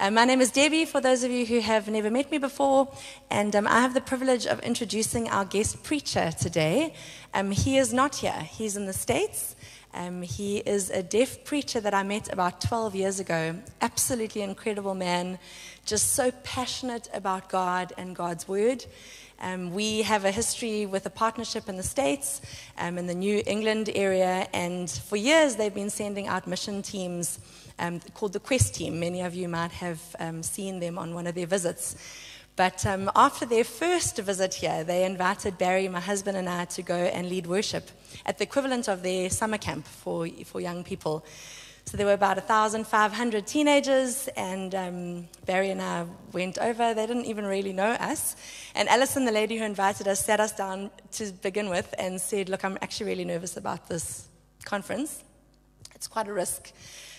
Uh, my name is Debbie, for those of you who have never met me before, and um, I have the privilege of introducing our guest preacher today. Um, he is not here, he's in the States. Um, he is a deaf preacher that I met about 12 years ago. Absolutely incredible man, just so passionate about God and God's word. Um, we have a history with a partnership in the States, um, in the New England area, and for years they've been sending out mission teams um, called the Quest Team. Many of you might have um, seen them on one of their visits. But um, after their first visit here, they invited Barry, my husband, and I to go and lead worship at the equivalent of their summer camp for, for young people. So there were about 1,500 teenagers, and um, Barry and I went over. They didn't even really know us. And Alison, the lady who invited us, sat us down to begin with and said, Look, I'm actually really nervous about this conference. It's quite a risk.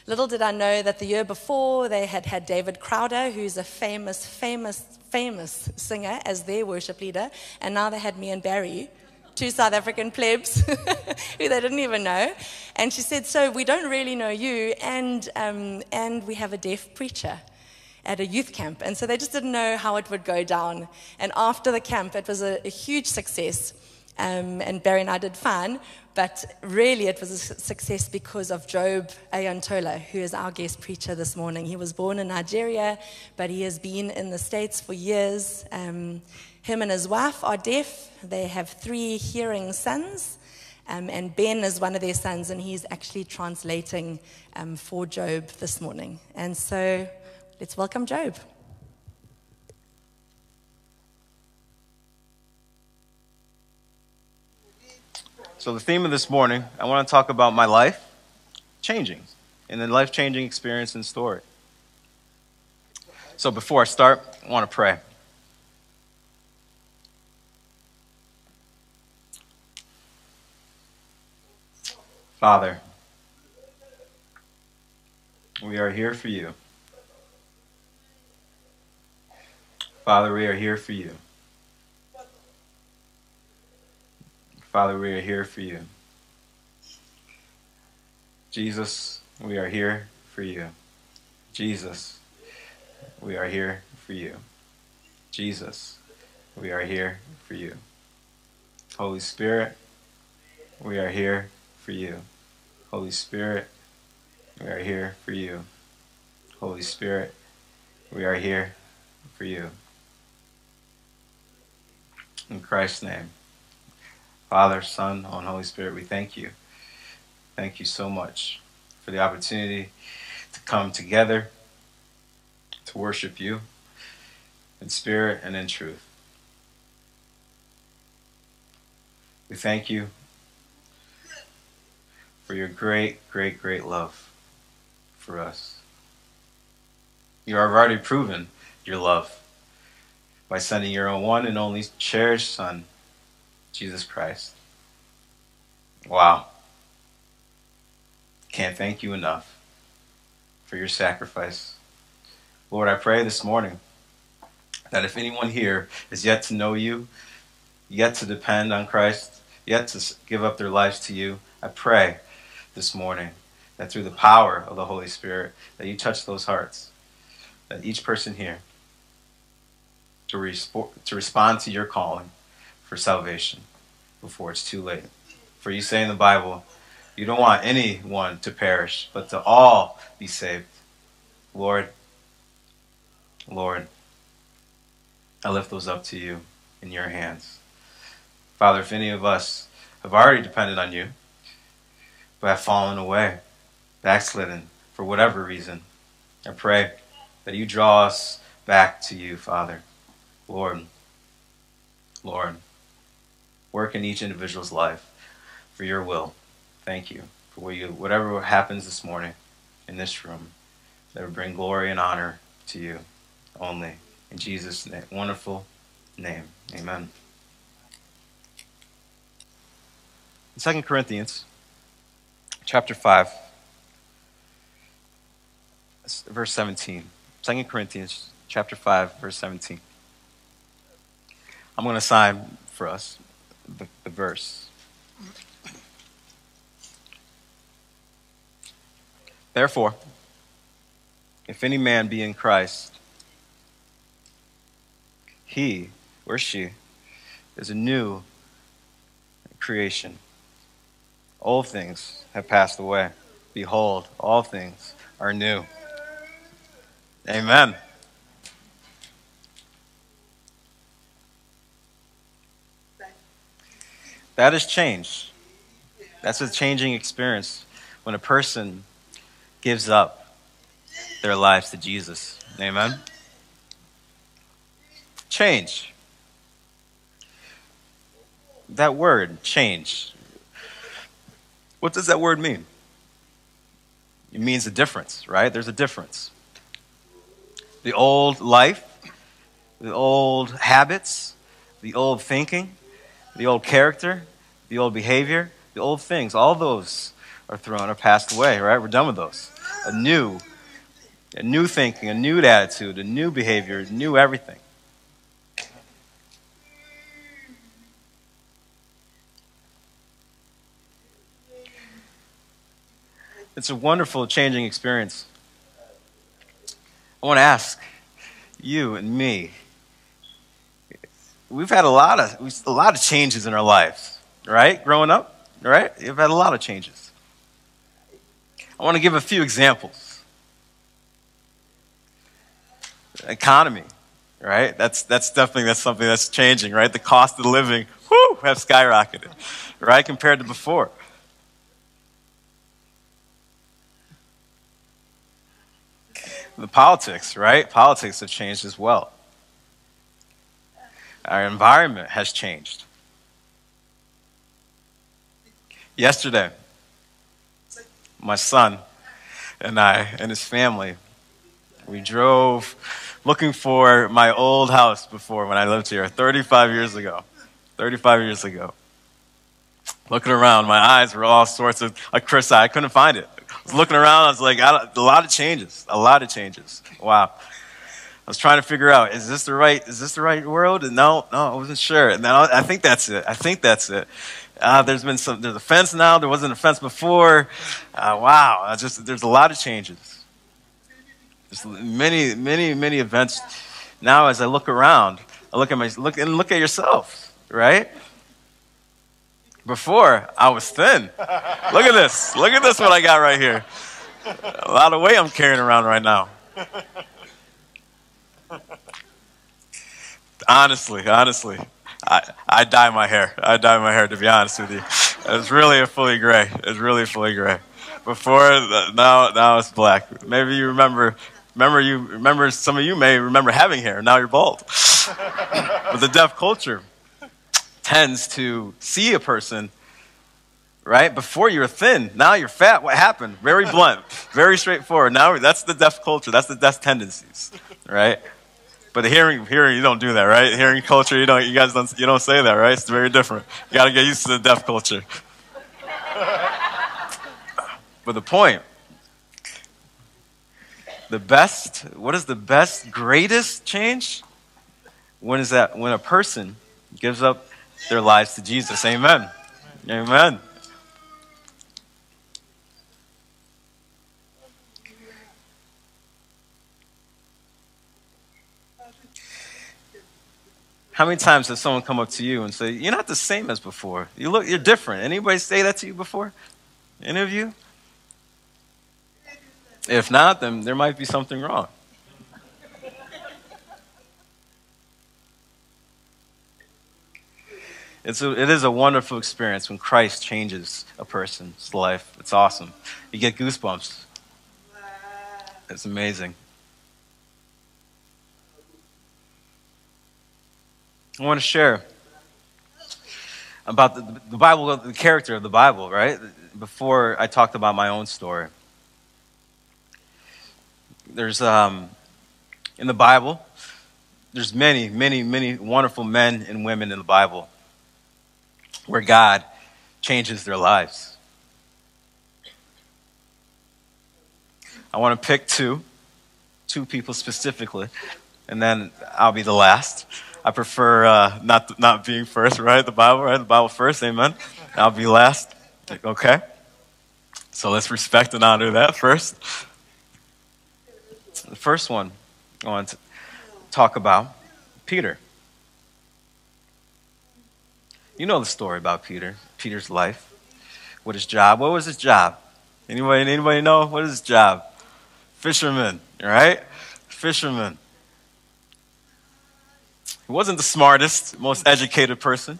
Little did I know that the year before they had had David Crowder, who's a famous, famous, famous singer, as their worship leader, and now they had me and Barry, two South African plebs who they didn't even know. And she said, So we don't really know you, and, um, and we have a deaf preacher at a youth camp. And so they just didn't know how it would go down. And after the camp, it was a, a huge success. Um, and Barry and I did fine, but really it was a success because of Job Ayantola, who is our guest preacher this morning. He was born in Nigeria, but he has been in the States for years. Um, him and his wife are deaf. They have three hearing sons. Um, and Ben is one of their sons, and he's actually translating um, for Job this morning. And so let's welcome Job. So, the theme of this morning, I want to talk about my life changing and the life changing experience and story. So, before I start, I want to pray. Father, we are here for you. Father, we are here for you. Father, we are here for you. Jesus, we are here for you. Jesus, we are here for you. Jesus, we are here for you. Holy Spirit, we are here for you. Holy Spirit, we are here for you. Holy Spirit, we are here for you. In Christ's name. Father, Son, and Holy Spirit, we thank you. Thank you so much for the opportunity to come together to worship you in spirit and in truth. We thank you for your great, great, great love for us. You have already proven your love by sending your own one and only cherished Son Jesus Christ. Wow. Can't thank you enough for your sacrifice. Lord, I pray this morning that if anyone here is yet to know you, yet to depend on Christ, yet to give up their lives to you, I pray this morning that through the power of the Holy Spirit, that you touch those hearts, that each person here to, respo- to respond to your calling for salvation before it's too late. For you say in the Bible, you don't want anyone to perish, but to all be saved. Lord, Lord, I lift those up to you in your hands. Father, if any of us have already depended on you, but have fallen away, backslidden for whatever reason, I pray that you draw us back to you, Father. Lord, Lord, work in each individual's life for your will. Thank you for you, whatever happens this morning in this room that will bring glory and honor to you only. In Jesus' name, wonderful name. Amen. In 2 Corinthians chapter 5, verse 17. 2 Corinthians chapter 5, verse 17. I'm going to sign for us the, the verse. Therefore, If any man be in Christ, he or she is a new creation. Old things have passed away. Behold, all things are new. Amen. That is change. That's a changing experience when a person gives up their lives to Jesus. Amen. Change. That word, change. What does that word mean? It means a difference, right? There's a difference. The old life, the old habits, the old thinking, the old character, the old behavior, the old things, all those are thrown or passed away, right? We're done with those. A new, a new thinking, a new attitude, a new behavior, a new everything. It's a wonderful changing experience. I want to ask you and me. We've had a lot of a lot of changes in our lives, right? Growing up, right? You've had a lot of changes. I want to give a few examples. Economy, right? That's that's definitely that's something that's changing, right? The cost of living, whoo, have skyrocketed, right, compared to before. the politics, right? Politics have changed as well. Our environment has changed. Yesterday, my son and I and his family, we drove looking for my old house before when I lived here 35 years ago. 35 years ago. Looking around, my eyes were all sorts of like Chris, I couldn't find it I was looking around. I was like, a lot of changes. A lot of changes. Wow. I was trying to figure out, is this the right, is this the right world? And no, no, I wasn't sure. And then I, I think that's it. I think that's it. Uh, there's been some, there's a fence now. There wasn't a fence before. Uh, wow. Just, there's a lot of changes. There's many, many, many events. Now, as I look around, I look at my, look and look at yourself, right? Before, I was thin. Look at this. Look at this, what I got right here. A lot of weight I'm carrying around right now. Honestly, honestly, I, I dye my hair. I dye my hair, to be honest with you. It's really a fully gray. It's really fully gray. Before, now, now it's black. Maybe you remember, remember you, remember, some of you may remember having hair. Now you're bald. but the deaf culture, tends to see a person, right? Before you were thin, now you're fat. What happened? Very blunt, very straightforward. Now that's the deaf culture. That's the deaf tendencies, right? But hearing, hearing, you don't do that, right? Hearing culture, you don't, you guys don't, you don't say that, right? It's very different. You got to get used to the deaf culture. but the point, the best, what is the best, greatest change? When is that? When a person gives up their lives to Jesus. Amen. Amen. How many times has someone come up to you and say, "You're not the same as before. You look, you're different." Anybody say that to you before? Any of you? If not, then there might be something wrong. It's a, it is a wonderful experience when Christ changes a person's life. It's awesome. You get goosebumps. It's amazing. I want to share about the, the Bible, the character of the Bible, right? Before I talked about my own story. There's, um, in the Bible, there's many, many, many wonderful men and women in the Bible where God changes their lives. I want to pick two, two people specifically, and then I'll be the last. I prefer uh, not not being first, right? The Bible, right? The Bible first, amen. I'll be last. Okay. So let's respect and honor that first. The first one I want to talk about Peter. You know the story about Peter, Peter's life, what his job. What was his job? Anybody, anybody know what is his job? Fisherman, right? Fisherman. He wasn't the smartest, most educated person.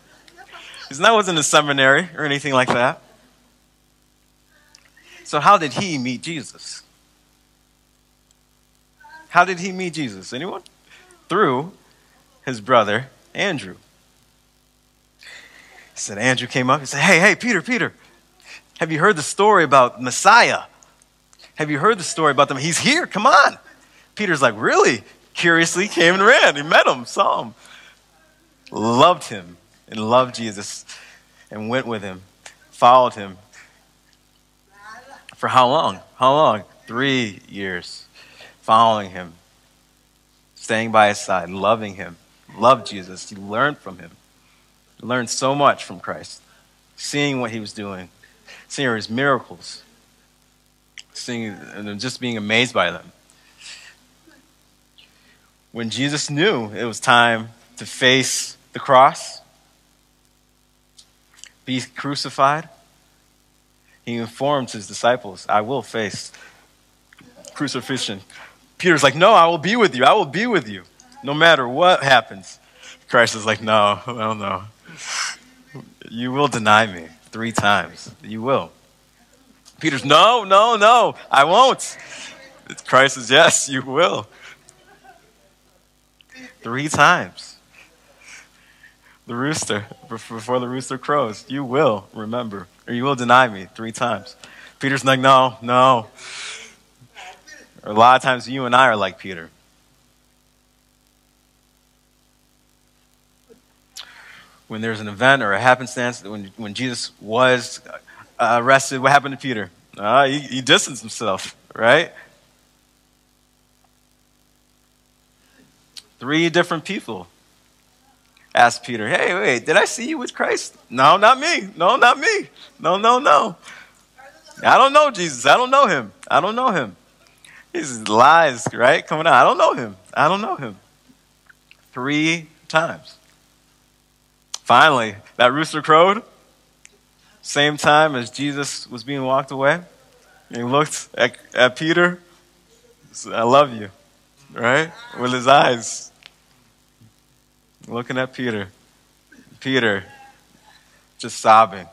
He's not wasn't in seminary or anything like that. So how did he meet Jesus? How did he meet Jesus? Anyone? Through his brother Andrew. He said, Andrew came up. He said, Hey, hey, Peter, Peter, have you heard the story about Messiah? Have you heard the story about them? He's here. Come on. Peter's like, Really? Curiously came and ran. He met him, saw him, loved him, and loved Jesus, and went with him, followed him. For how long? How long? Three years. Following him, staying by his side, loving him, loved Jesus. He learned from him, he learned so much from Christ, seeing what he was doing, seeing his miracles, seeing and just being amazed by them. When Jesus knew it was time to face the cross, be crucified, he informed his disciples, I will face crucifixion. Peter's like, No, I will be with you. I will be with you no matter what happens. Christ is like, No, no, no. You will deny me three times. You will. Peter's, No, no, no, I won't. Christ says, Yes, you will. Three times. The rooster, before the rooster crows, you will remember, or you will deny me three times. Peter's like, No, no. A lot of times you and I are like Peter. When there's an event or a happenstance, when, when Jesus was uh, arrested, what happened to Peter? Uh, he, he distanced himself, right? Three different people asked Peter, Hey, wait, did I see you with Christ? No, not me. No, not me. No, no, no. I don't know Jesus. I don't know him. I don't know him. These lies, right? Coming out. I don't know him. I don't know him. Three times. Finally, that rooster crowed. Same time as Jesus was being walked away. He looked at, at Peter. Said, I love you. Right? With his eyes. Looking at Peter. Peter just sobbing,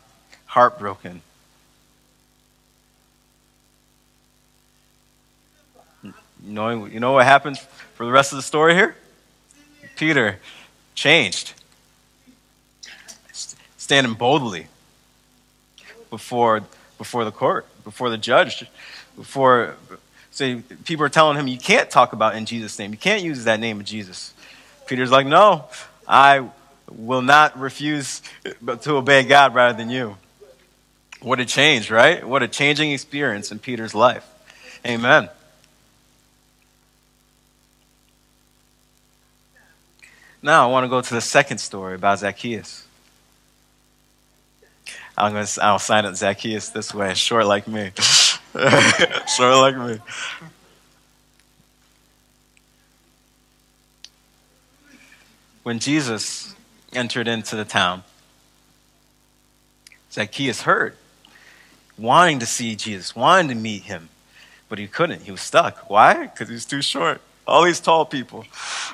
heartbroken. You know, you know what happens for the rest of the story here? Peter changed, standing boldly before, before the court, before the judge, before. say people are telling him, you can't talk about in Jesus' name. You can't use that name of Jesus. Peter's like, no, I will not refuse to obey God rather than you. What a change, right? What a changing experience in Peter's life. Amen. Now I want to go to the second story about Zacchaeus. I'm going to, I'll sign it Zacchaeus this way, short like me. short like me. When Jesus entered into the town, Zacchaeus heard, wanting to see Jesus, wanting to meet him, but he couldn't. He was stuck. Why? Because he was too short. All these tall people,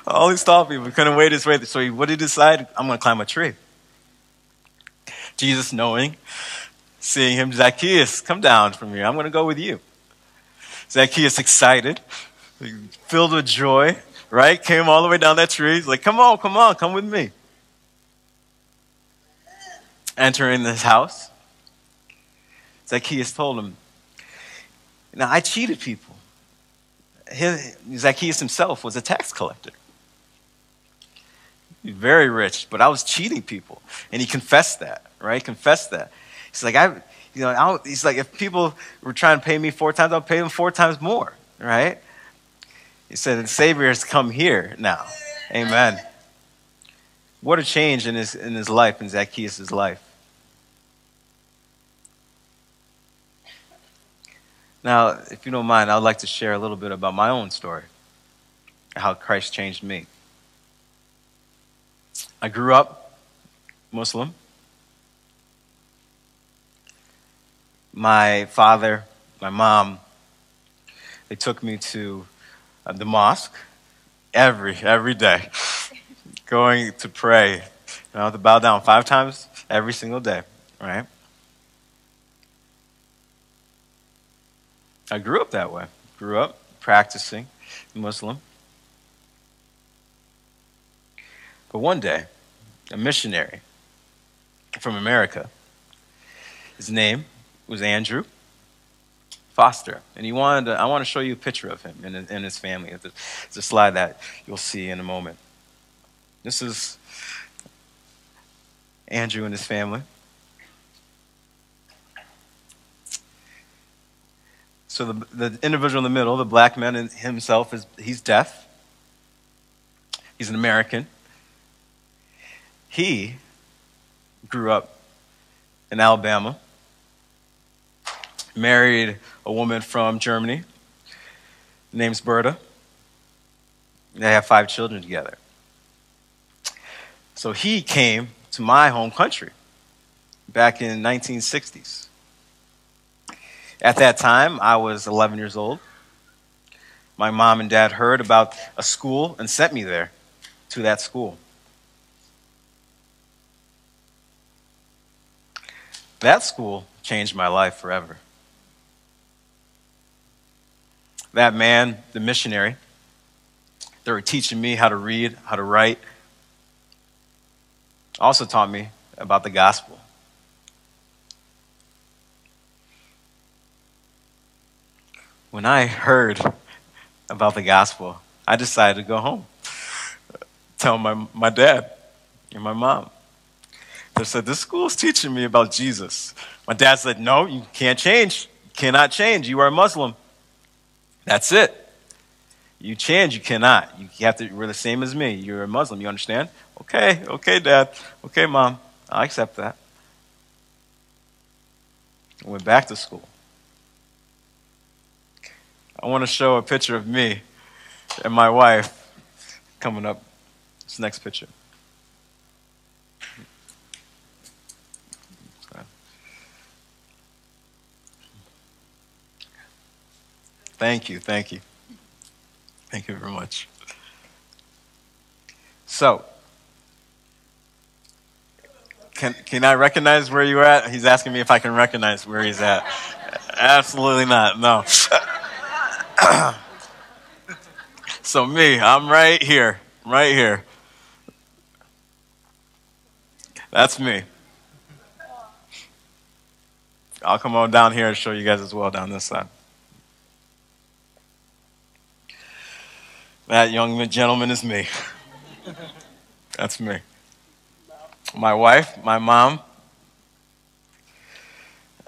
all these tall people couldn't wait his way. So he, what did he decide? I'm going to climb a tree. Jesus, knowing, seeing him, Zacchaeus, come down from here. I'm going to go with you. Zacchaeus, excited, filled with joy, right? Came all the way down that tree. He's like, come on, come on, come with me. Entering this house, Zacchaeus told him, Now I cheated people Zacchaeus himself was a tax collector. Very rich, but I was cheating people. And he confessed that, right? Confessed that. He's like, I, you know, he's like, if people were trying to pay me four times, I'll pay them four times more, right? He said, the Savior has come here now. Amen. What a change in his, in his life, in Zacchaeus' life. Now, if you don't mind, I'd like to share a little bit about my own story, how Christ changed me. I grew up Muslim. My father, my mom, they took me to uh, the mosque every every day, going to pray. You know, to bow down five times every single day, right? I grew up that way. Grew up practicing Muslim. But one day, a missionary from America, his name was Andrew Foster. And he wanted to, I want to show you a picture of him and, and his family. It's a slide that you'll see in a moment. This is Andrew and his family. So the, the individual in the middle, the black man himself, is he's deaf. He's an American. He grew up in Alabama, married a woman from Germany, name's Berta. They have five children together. So he came to my home country back in 1960s. At that time, I was 11 years old. My mom and dad heard about a school and sent me there to that school. That school changed my life forever. That man, the missionary, they were teaching me how to read, how to write, also taught me about the gospel. When I heard about the gospel, I decided to go home, tell my, my dad and my mom. They said, This school is teaching me about Jesus. My dad said, No, you can't change. You cannot change. You are a Muslim. That's it. You change, you cannot. You have to, you're the same as me. You're a Muslim, you understand? Okay, okay, Dad. Okay, Mom. I accept that. I went back to school. I want to show a picture of me and my wife coming up. This next picture. Thank you, thank you. Thank you very much. So, can, can I recognize where you're at? He's asking me if I can recognize where he's at. Absolutely not, no. so, me, I'm right here, right here. That's me. I'll come on down here and show you guys as well down this side. That young gentleman is me. That's me. My wife, my mom,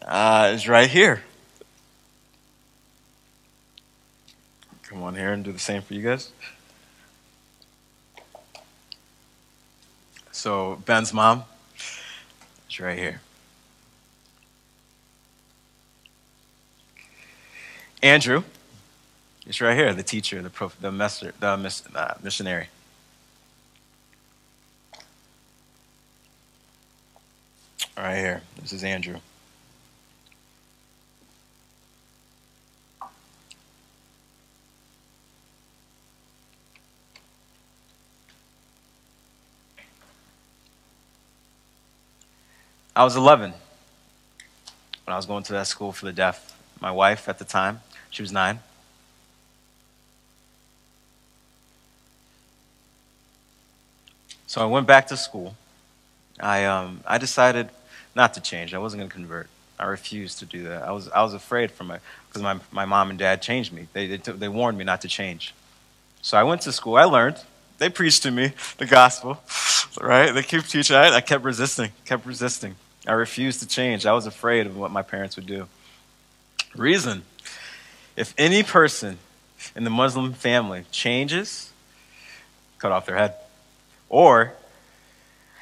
uh, is right here. Come on here and do the same for you guys. So, Ben's mom is right here. Andrew it's right here, the teacher, the, prof, the, messer, the miss, uh, missionary. Right here. This is Andrew. I was 11 when I was going to that school for the deaf. My wife at the time, she was nine. So I went back to school. I, um, I decided not to change. I wasn't going to convert. I refused to do that. I was, I was afraid for my, because my, my mom and dad changed me. They, they, they warned me not to change. So I went to school. I learned. They preached to me the gospel, right? They kept teaching. I, I kept resisting, kept resisting. I refused to change. I was afraid of what my parents would do. Reason if any person in the Muslim family changes, cut off their head or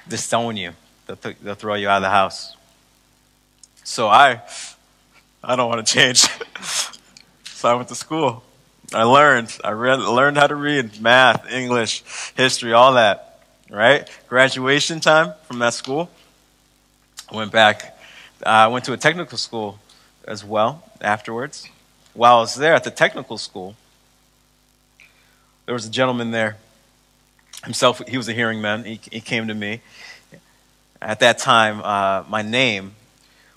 disown you. They'll, th- they'll throw you out of the house. So I, I don't want to change. So I went to school. I learned. I read, learned how to read math, English, history, all that. Right? Graduation time from that school. I went back. Uh, I went to a technical school as well afterwards. While I was there at the technical school, there was a gentleman there. Himself, he was a hearing man. He, he came to me. At that time, uh, my name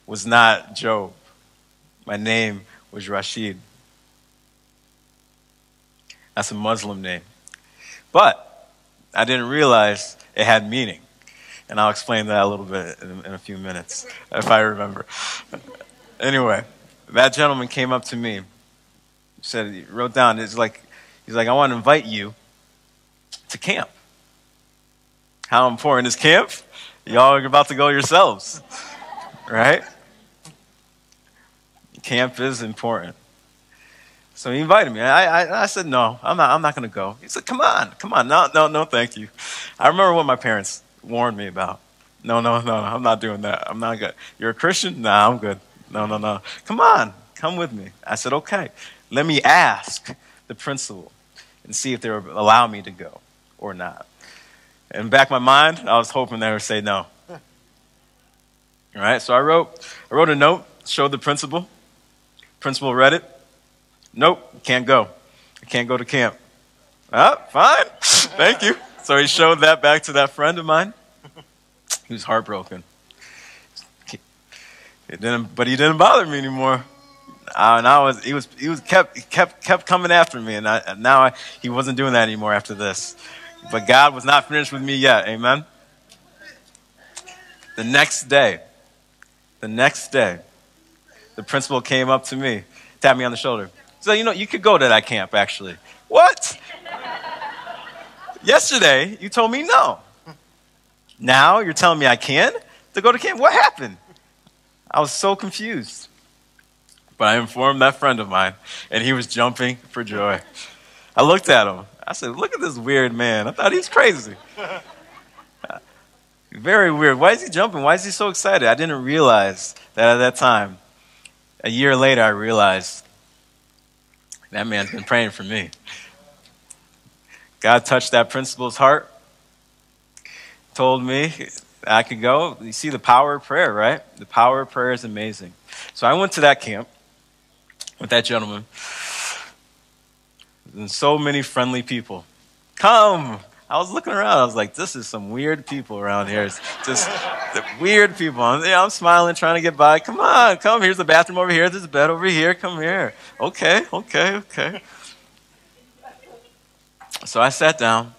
was not Job. My name was Rashid. That's a Muslim name. But I didn't realize it had meaning. And I'll explain that a little bit in, in a few minutes, if I remember. anyway, that gentleman came up to me, said, he wrote down, it's like, he's like, I want to invite you to camp. How important is camp? Y'all are about to go yourselves, right? Camp is important. So he invited me. I, I, I said, no, I'm not, I'm not going to go. He said, come on, come on. No, no, no, thank you. I remember what my parents warned me about. No, no, no, I'm not doing that. I'm not good. You're a Christian? Nah, I'm good. No, no, no. Come on, come with me. I said, okay. Let me ask the principal and see if they would allow me to go or not. In back of my mind, I was hoping they would say no. All right, so I wrote, I wrote a note, showed the principal. Principal read it. Nope, can't go. I can't go to camp. Ah, fine. Thank you. So he showed that back to that friend of mine. He was heartbroken. It didn't, but he didn't bother me anymore. Uh, and I was, he was, he was kept, kept, kept coming after me, and, I, now I, he wasn't doing that anymore after this. But God was not finished with me yet. Amen. The next day, the next day, the principal came up to me, tapped me on the shoulder. So, you know, you could go to that camp, actually. What? Yesterday, you told me no. Now you're telling me I can to go to camp? What happened? I was so confused. But I informed that friend of mine, and he was jumping for joy. I looked at him. I said, Look at this weird man. I thought he was crazy. Very weird. Why is he jumping? Why is he so excited? I didn't realize that at that time. A year later, I realized that man's been praying for me. God touched that principal's heart, told me I could go. You see the power of prayer, right? The power of prayer is amazing. So I went to that camp with that gentleman. And so many friendly people. Come! I was looking around. I was like, this is some weird people around here. It's just weird people. I'm, I'm smiling, trying to get by. Come on, come. Here's the bathroom over here. There's a bed over here. Come here. Okay, okay, okay. So I sat down,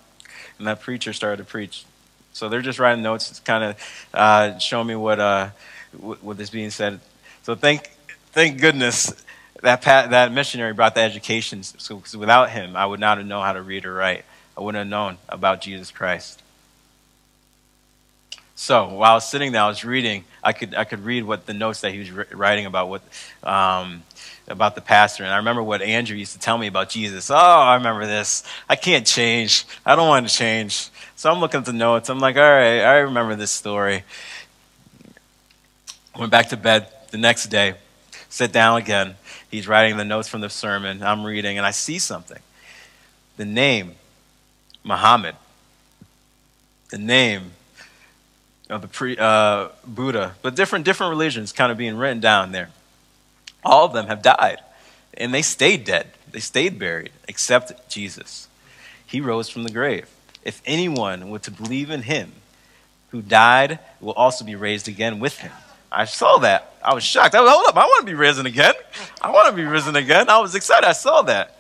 and that preacher started to preach. So they're just writing notes, kind of uh, showing me what uh, what is being said. So thank thank goodness that that missionary brought the education. So without him, I would not have known how to read or write. I wouldn't have known about Jesus Christ. So while I was sitting there, I was reading. I could I could read what the notes that he was writing about what um, about the pastor. And I remember what Andrew used to tell me about Jesus. Oh, I remember this. I can't change. I don't want to change. So I'm looking at the notes. I'm like, all right, I remember this story. Went back to bed the next day. Sit down again. He's writing the notes from the sermon. I'm reading, and I see something. The name Muhammad, the name of the pre, uh, Buddha, but different different religions kind of being written down there. All of them have died, and they stayed dead. They stayed buried, except Jesus. He rose from the grave. If anyone were to believe in him, who died, will also be raised again with him. I saw that. I was shocked. I was, hold up, I want to be risen again. I want to be risen again. I was excited. I saw that.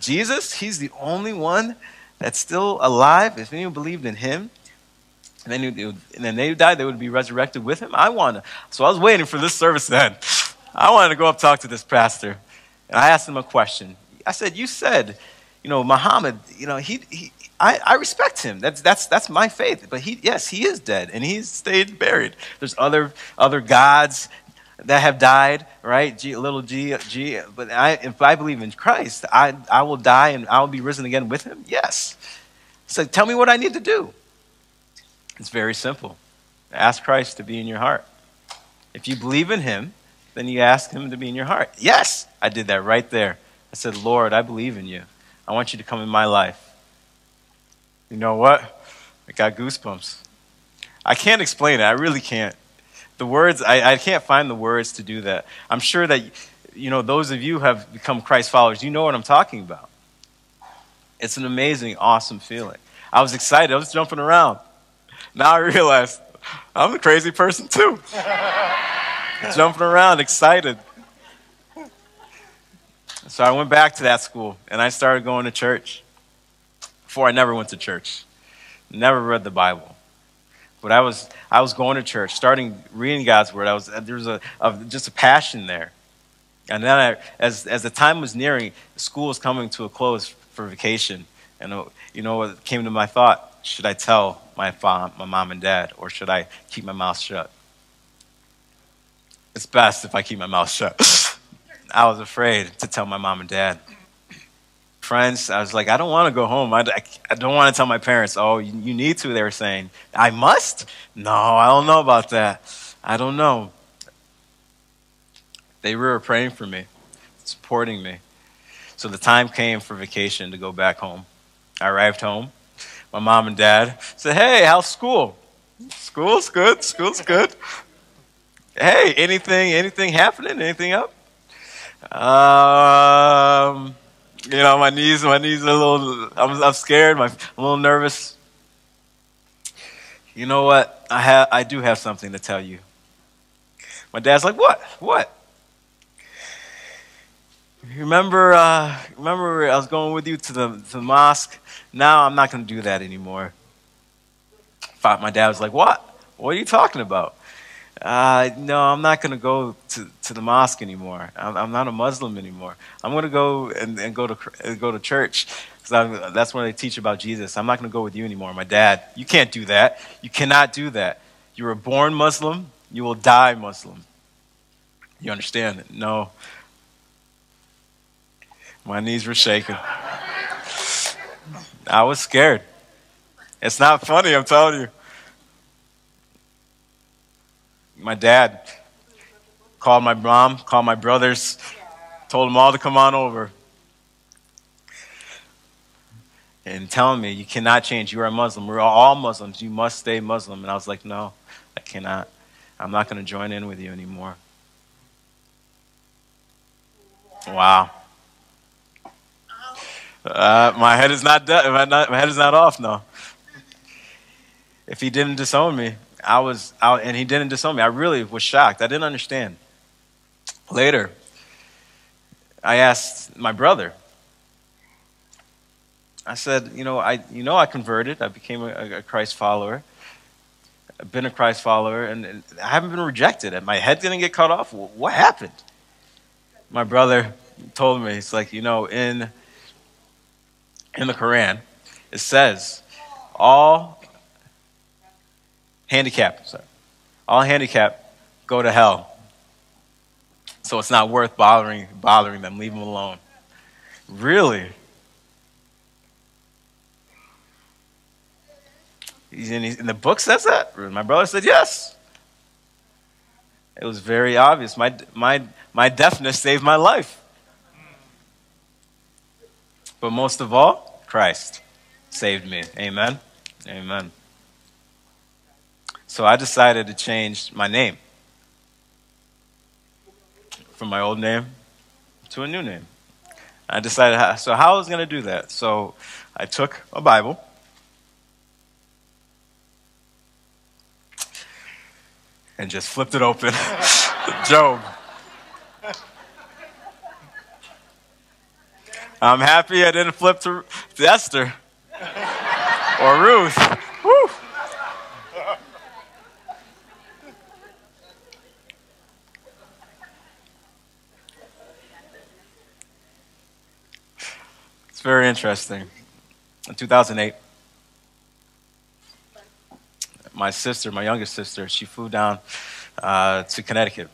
Jesus, he's the only one that's still alive. If anyone believed in him, and then, would, and then they died, they would be resurrected with him. I want to. So I was waiting for this service then. I wanted to go up talk to this pastor. And I asked him a question. I said, You said, you know, Muhammad, you know, he, he I, I respect him. That's, that's, that's my faith. But he, yes, he is dead and he's stayed buried. There's other, other gods that have died, right? G, little g, g. But I, if I believe in Christ, I, I will die and I will be risen again with him. Yes. So tell me what I need to do. It's very simple. Ask Christ to be in your heart. If you believe in him, then you ask Him to be in your heart. Yes, I did that right there. I said, Lord, I believe in you. I want you to come in my life. You know what? I got goosebumps. I can't explain it. I really can't. The words, I, I can't find the words to do that. I'm sure that, you know, those of you have become Christ followers, you know what I'm talking about. It's an amazing, awesome feeling. I was excited. I was jumping around. Now I realize I'm a crazy person too. jumping around, excited. So I went back to that school and I started going to church. Before I never went to church, never read the Bible. But I was, I was going to church, starting reading God's word. I was, there was a, a just a passion there. And then, I, as, as the time was nearing, school was coming to a close for vacation. And uh, you know what came to my thought? Should I tell my, mom, my mom and dad, or should I keep my mouth shut? It's best if I keep my mouth shut. I was afraid to tell my mom and dad. Friends, I was like, I don't want to go home. I, I, don't want to tell my parents, oh, you, you need to, they were saying. I must? No, I don't know about that. I don't know. They were praying for me, supporting me. So the time came for vacation to go back home. I arrived home. My mom and dad said, Hey, how's school? School's good. School's good. Hey, anything, anything happening? Anything up? Um, you know, my knees, my knees are a little, I'm, I'm scared. My, I'm a little nervous. You know what? I have, I do have something to tell you. My dad's like, what? What? Remember, uh, remember I was going with you to the, to the mosque? Now I'm not going to do that anymore. My dad was like, what? What are you talking about? Uh, no, I'm not going to go to, the mosque anymore. I'm, I'm not a Muslim anymore. I'm going to go and, and go to go to church because that's where they teach about Jesus. I'm not going to go with you anymore. My dad, you can't do that. You cannot do that. You were born Muslim. You will die Muslim. You understand? It? No, my knees were shaking. I was scared. It's not funny, I'm telling you. My dad called my mom, called my brothers, told them all to come on over. And telling me, you cannot change. You are a Muslim. We're all Muslims. You must stay Muslim. And I was like, no, I cannot. I'm not going to join in with you anymore. Wow. Uh, my head is not, my, head is not off now. If he didn't disown me, I was out, and he didn't disown me. I really was shocked. I didn't understand. Later, I asked my brother. I said, you know, I, you know, I converted. I became a, a Christ follower. I've been a Christ follower, and, and I haven't been rejected. And my head didn't get cut off. What happened? My brother told me, It's like, you know, in in the Quran, it says all handicapped, sorry, all handicapped go to hell. So it's not worth bothering bothering them. Leave them alone. Really? And the book says that? My brother said yes. It was very obvious. My, my, my deafness saved my life. But most of all, Christ saved me. Amen. Amen. So I decided to change my name from my old name to a new name. I decided, how, so how I was going to do that. So I took a Bible. And just flipped it open. Job. I'm happy I didn't flip to, to Esther or Ruth. Very interesting. In 2008, my sister, my youngest sister, she flew down uh, to Connecticut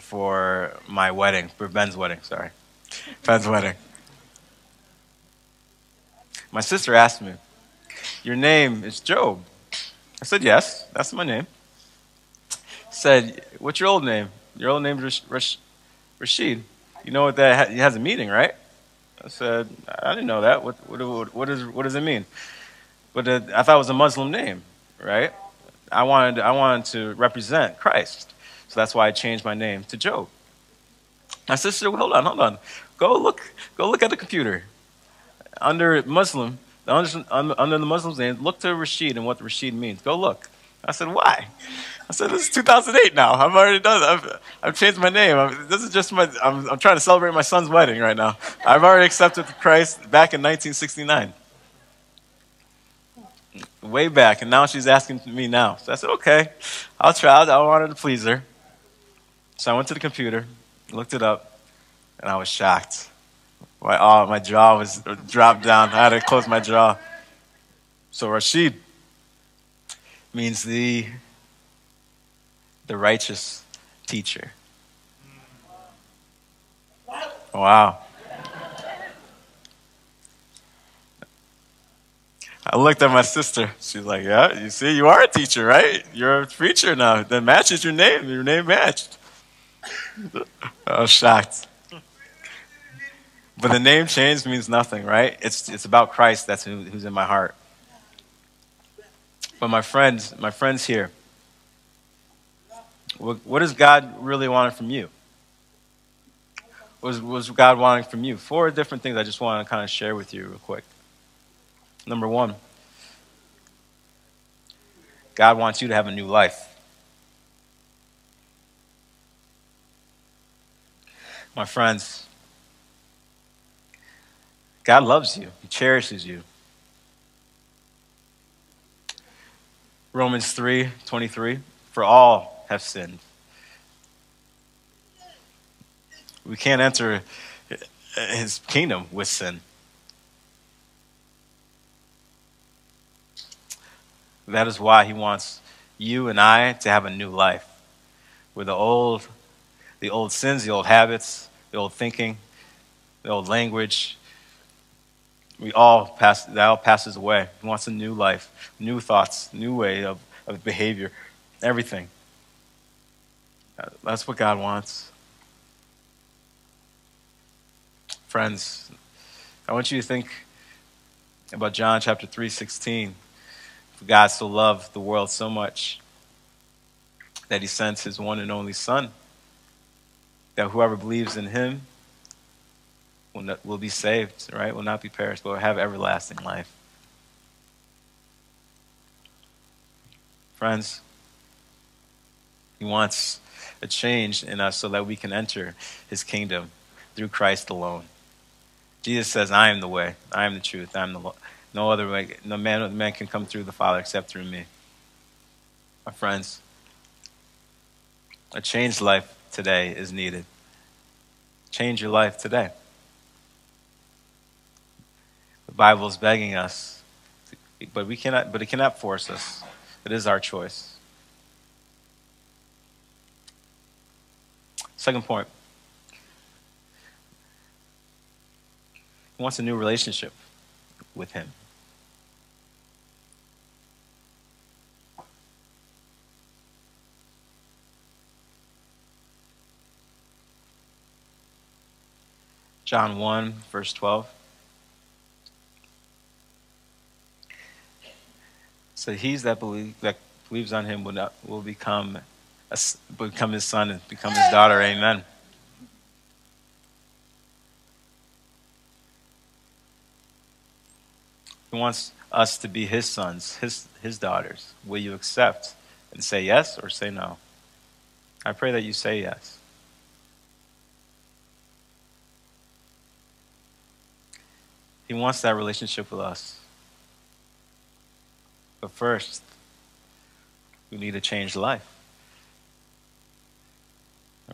for my wedding, for Ben's wedding, sorry. Ben's wedding. My sister asked me, Your name is Job. I said, Yes, that's my name. Said, What's your old name? Your old Rash- Rash- Rashid. You know what that ha- has a meaning, right? I said, I didn't know that. What, what, what, is, what does it mean? But I thought it was a Muslim name, right? I wanted, I wanted to represent Christ. So that's why I changed my name to Job. My sister, hold on, hold on. Go look, go look at the computer. Under Muslim, under, under the Muslim's name, look to Rashid and what Rashid means. Go look. I said, why? I said, this is 2008 now. I've already done it. I've, I've changed my name. I'm, this is just my, I'm, I'm trying to celebrate my son's wedding right now. I've already accepted Christ back in 1969. Way back, and now she's asking me now. So I said, okay, I'll try. I wanted to please her. So I went to the computer, looked it up, and I was shocked. My, oh, my jaw was dropped down. I had to close my jaw. So Rashid means the the righteous teacher. Wow. I looked at my sister. She's like, Yeah, you see, you are a teacher, right? You're a preacher now. That matches your name. Your name matched. I was shocked. But the name change means nothing, right? It's, it's about Christ that's who, who's in my heart. But my friends, my friends here, what, what does God really want from you? What was, God wanting from you? Four different things I just want to kind of share with you real quick. Number one, God wants you to have a new life. My friends, God loves you, He cherishes you. Romans 3 23, for all have sinned. We can't enter his kingdom with sin. That is why he wants you and I to have a new life. Where the old, the old sins, the old habits, the old thinking, the old language, we all pass that all passes away. He wants a new life, new thoughts, new way of, of behavior, everything. That's what God wants. Friends, I want you to think about John chapter 3, 16. For God so loved the world so much that he sent his one and only Son, that whoever believes in him will, not, will be saved, right? Will not be perished, but will have everlasting life. Friends, He wants a change in us so that we can enter His kingdom through Christ alone. Jesus says, I am the way, I am the truth, I am the no other way. No man, man can come through the Father except through me. My friends, a changed life today is needed. Change your life today. The Bible is begging us, but we cannot. But it cannot force us. It is our choice. Second point. He wants a new relationship with Him. John 1, verse 12. So he's that believe that believes on him will not, will become become his son and become his daughter. Amen. He wants us to be his sons, his his daughters. Will you accept and say yes or say no? I pray that you say yes. He wants that relationship with us. But first, we need to change life.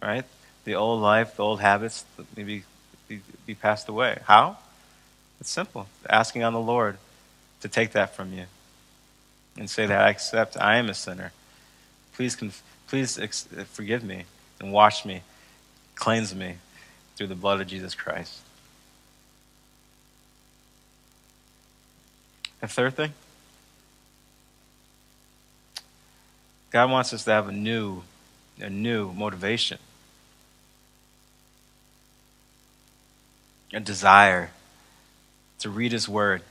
Right? The old life, the old habits, maybe be, be passed away. How? It's simple. Asking on the Lord to take that from you and say that I accept I am a sinner. Please, conf- please ex- forgive me and wash me, cleanse me through the blood of Jesus Christ. The third thing, God wants us to have a new, a new motivation, a desire to read His Word,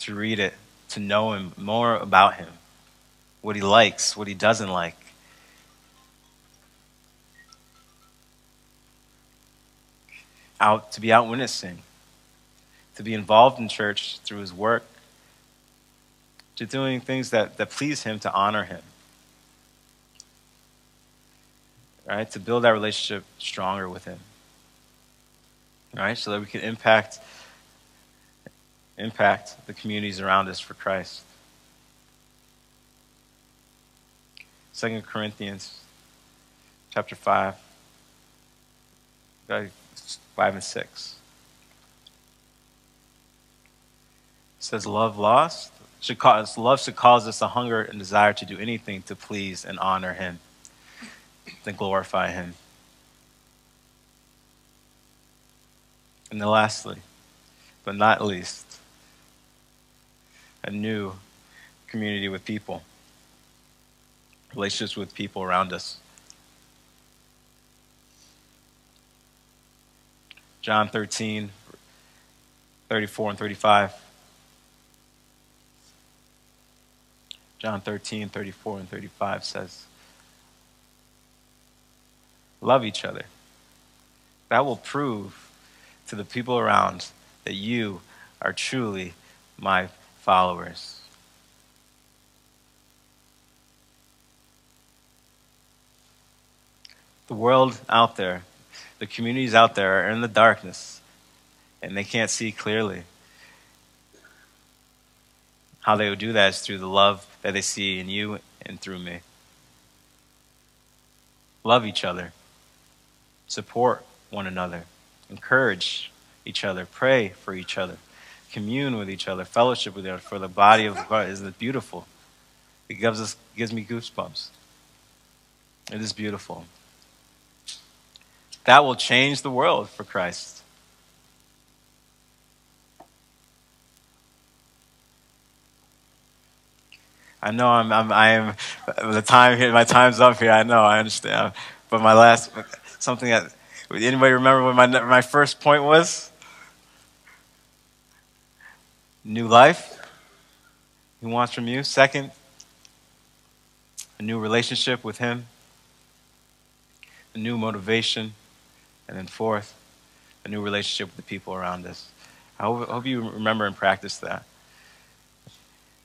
to read it, to know Him more about Him, what He likes, what He doesn't like. Out to be out witnessing, to be involved in church through his work, to doing things that, that please him, to honor him. Right? To build that relationship stronger with him. Right? So that we can impact impact the communities around us for Christ. Second Corinthians chapter 5. 5 and 6. It says, Love lost should cause, love should cause us a hunger and desire to do anything to please and honor Him, to glorify Him. And then lastly, but not least, a new community with people, relationships with people around us. John 13, 34 and 35. John 13, 34 and 35 says, Love each other. That will prove to the people around that you are truly my followers. The world out there the communities out there are in the darkness and they can't see clearly. How they would do that is through the love that they see in you and through me. Love each other, support one another, encourage each other, pray for each other, commune with each other, fellowship with each other. For the body of God is beautiful. It gives us gives me goosebumps. It is beautiful. That will change the world for Christ. I know I'm, I'm I am the time here. My time's up here. I know. I understand. But my last something that anybody remember what my my first point was? New life. He wants from you. Second, a new relationship with Him. A new motivation. And then fourth, a new relationship with the people around us. I hope, hope you remember and practice that.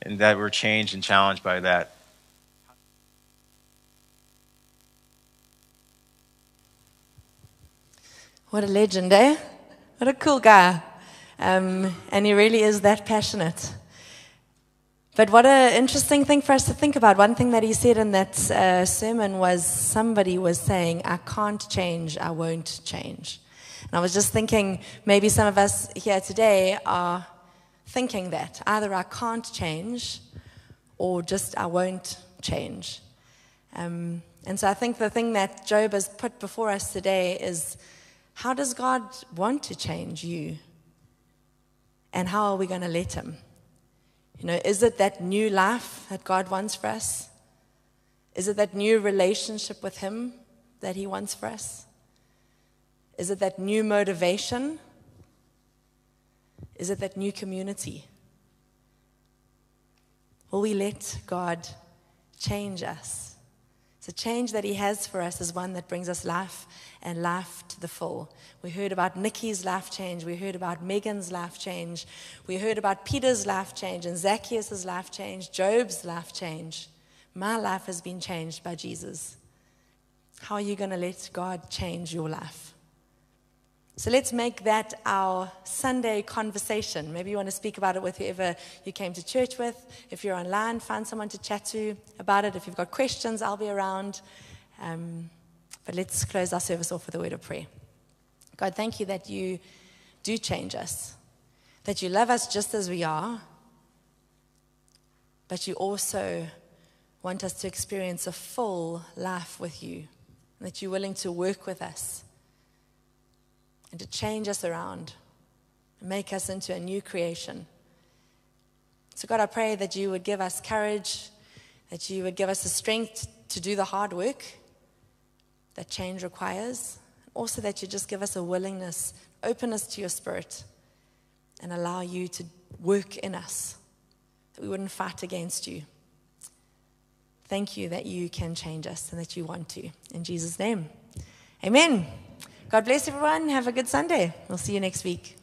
And that we're changed and challenged by that. What a legend, eh? What a cool guy. Um, and he really is that passionate. But what an interesting thing for us to think about. One thing that he said in that uh, sermon was somebody was saying, I can't change, I won't change. And I was just thinking, maybe some of us here today are thinking that. Either I can't change, or just I won't change. Um, and so I think the thing that Job has put before us today is how does God want to change you? And how are we going to let Him? You know, is it that new life that God wants for us? Is it that new relationship with Him that He wants for us? Is it that new motivation? Is it that new community? Will we let God change us? The change that He has for us is one that brings us life and life to the full. We heard about Nikki's life change. We heard about Megan's life change. We heard about Peter's life change and Zacchaeus' life change, Job's life change. My life has been changed by Jesus. How are you going to let God change your life? So let's make that our Sunday conversation. Maybe you want to speak about it with whoever you came to church with. If you're online, find someone to chat to about it. If you've got questions, I'll be around. Um, but let's close our service off with a word of prayer. God, thank you that you do change us, that you love us just as we are, but you also want us to experience a full life with you, that you're willing to work with us and to change us around, make us into a new creation. So, God, I pray that you would give us courage, that you would give us the strength to do the hard work that change requires. Also, that you just give us a willingness, openness to your spirit, and allow you to work in us, that we wouldn't fight against you. Thank you that you can change us and that you want to. In Jesus' name, amen. God bless everyone. Have a good Sunday. We'll see you next week.